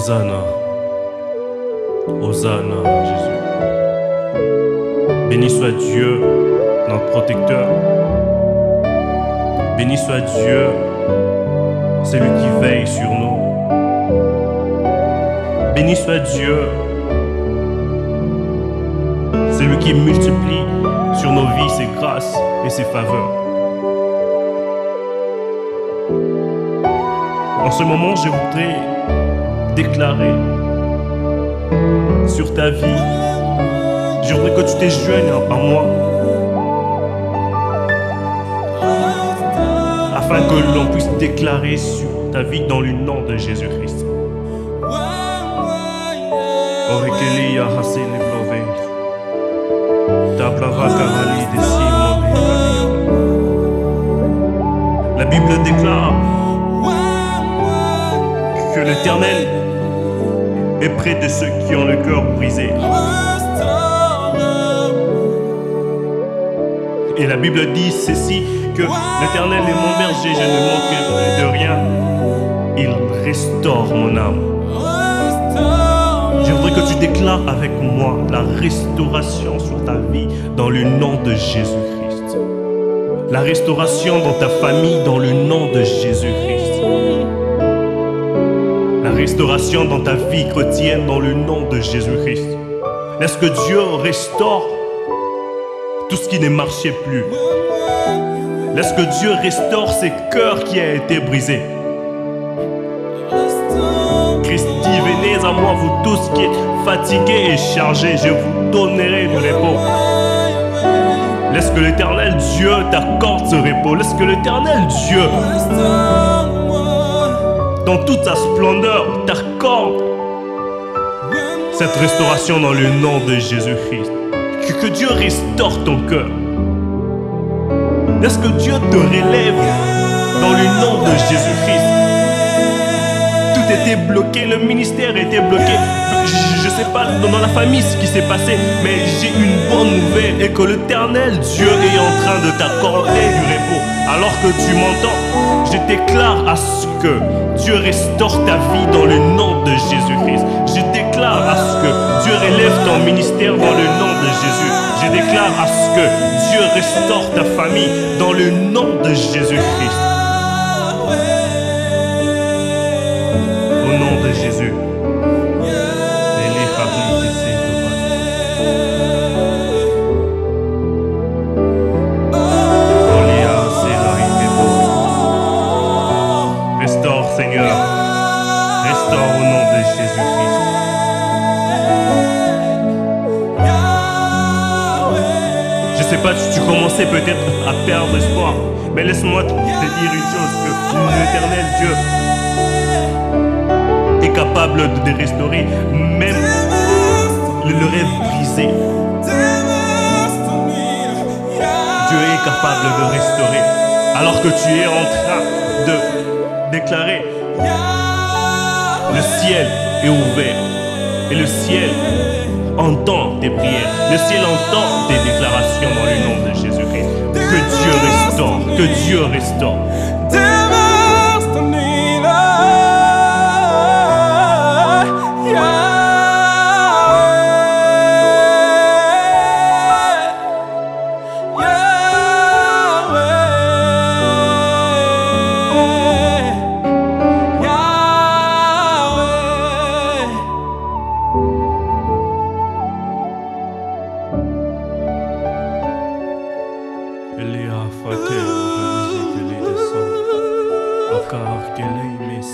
Hosanna. Hosanna, Jésus. Béni soit Dieu, notre protecteur. Béni soit Dieu, celui qui veille sur nous. Béni soit Dieu, celui qui multiplie sur nos vies ses grâces et ses faveurs. En ce moment, je voudrais déclarer sur ta vie, je voudrais que tu te joignes à moi, afin que l'on puisse déclarer sur ta vie dans le nom de Jésus-Christ. La Bible déclare que l'Éternel est près de ceux qui ont le cœur brisé. Et la Bible dit ceci, que l'Éternel est mon berger, je ne manquerai de rien. Il restaure mon âme. Je voudrais que tu déclares avec moi la restauration sur ta vie dans le nom de Jésus-Christ. La restauration dans ta famille dans le nom de Jésus-Christ. Restauration dans ta vie chrétienne dans le nom de Jésus-Christ. Laisse que Dieu restaure tout ce qui ne marchait plus? Laisse que Dieu restaure ces cœurs qui a été brisés? Christ dit, venez à moi, vous tous qui êtes fatigués et chargés, je vous donnerai du repos. Laisse que l'éternel Dieu t'accorde ce repos? Laisse que l'éternel Dieu, dans toute sa splendeur, t'accorde cette restauration dans le nom de Jésus-Christ. Que, Dieu restaure ton cœur. Laisse que Dieu te relève dans le nom de Jésus-Christ? Tout était bloqué, le ministère était bloqué. Je ne sais pas dans la famille ce qui s'est passé, mais j'ai une bonne nouvelle et que l'éternel Dieu est en train de t'accorder du repos. Alors que tu m'entends, je déclare à ce que Dieu restaure ta vie dans le nom de Jésus-Christ. Je déclare à ce que Dieu relève ton ministère dans le nom de Jésus. Je déclare à ce que Dieu restaure ta famille dans le nom de Jésus-Christ. Seigneur. Restaure au nom de Jésus-Christ. Je sais pas, tu, tu commençais peut-être à perdre espoir, mais laisse-moi te dire une chose, que l'éternel Dieu est capable de, restaurer même le rêve brisé. Dieu est capable de restaurer. Alors que tu es en train de déclarer, le ciel est ouvert. Et le ciel entend tes prières. Le ciel entend tes déclarations dans le nom de Jésus-Christ. Que Dieu restaure, que Dieu restaure.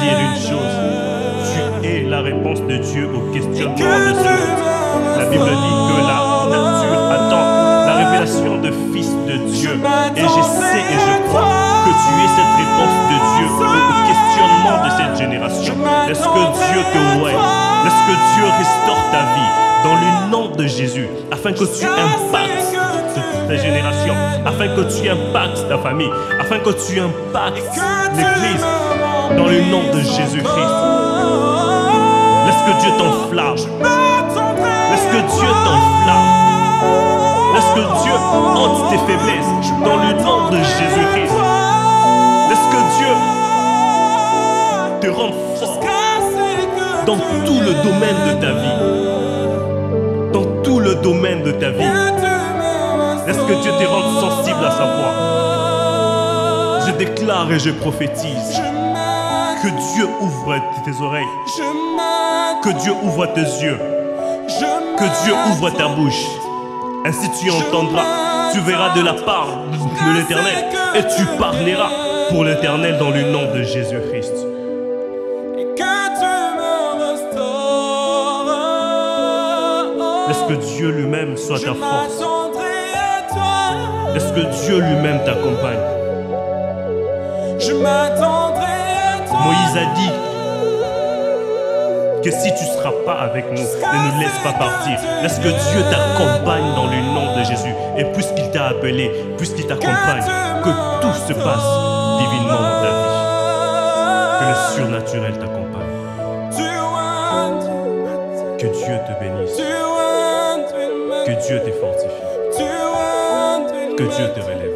dire une chose. Tu es la réponse de Dieu au questionnement de ce monde. La Bible dit que la nature attend la révélation de Fils de Dieu. Et je sais et je crois que tu es cette réponse de Dieu au questionnement de cette génération. Laisse que Dieu te voie. Laisse que Dieu restaure ta vie dans le nom de Jésus, afin que tu impactes ta génération, afin que tu impactes ta famille, afin que tu impactes l'Église dans le nom de Jésus-Christ. Laisse que Dieu t'enflamme. Laisse que Dieu t'enflamme. Laisse que Dieu ôte tes faiblesses dans le nom de Jésus-Christ. Laisse que Dieu te rende fort dans tout le domaine de ta vie. Dans tout le domaine de ta vie. Laisse que Dieu te rende sensible à sa voix? Je déclare et je prophétise que Dieu ouvre tes oreilles. Que Dieu ouvre tes yeux. Que Dieu ouvre ta bouche. Ainsi tu entendras, tu verras de la part de l'Éternel et tu parleras pour l'Éternel dans le nom de Jésus-Christ. Laisse que Dieu lui-même soit ta force? Laisse que Dieu lui-même t'accompagne? Moïse a dit que si tu ne seras pas avec nous, ne nous laisse pas partir. Laisse que Dieu t'accompagne dans le nom de Jésus? Et puisqu'il t'a appelé, puisqu'il t'accompagne, que tout se passe divinement dans ta vie. Que le surnaturel t'accompagne. Que Dieu te bénisse. Que Dieu te fortifie. que Dieu te relève.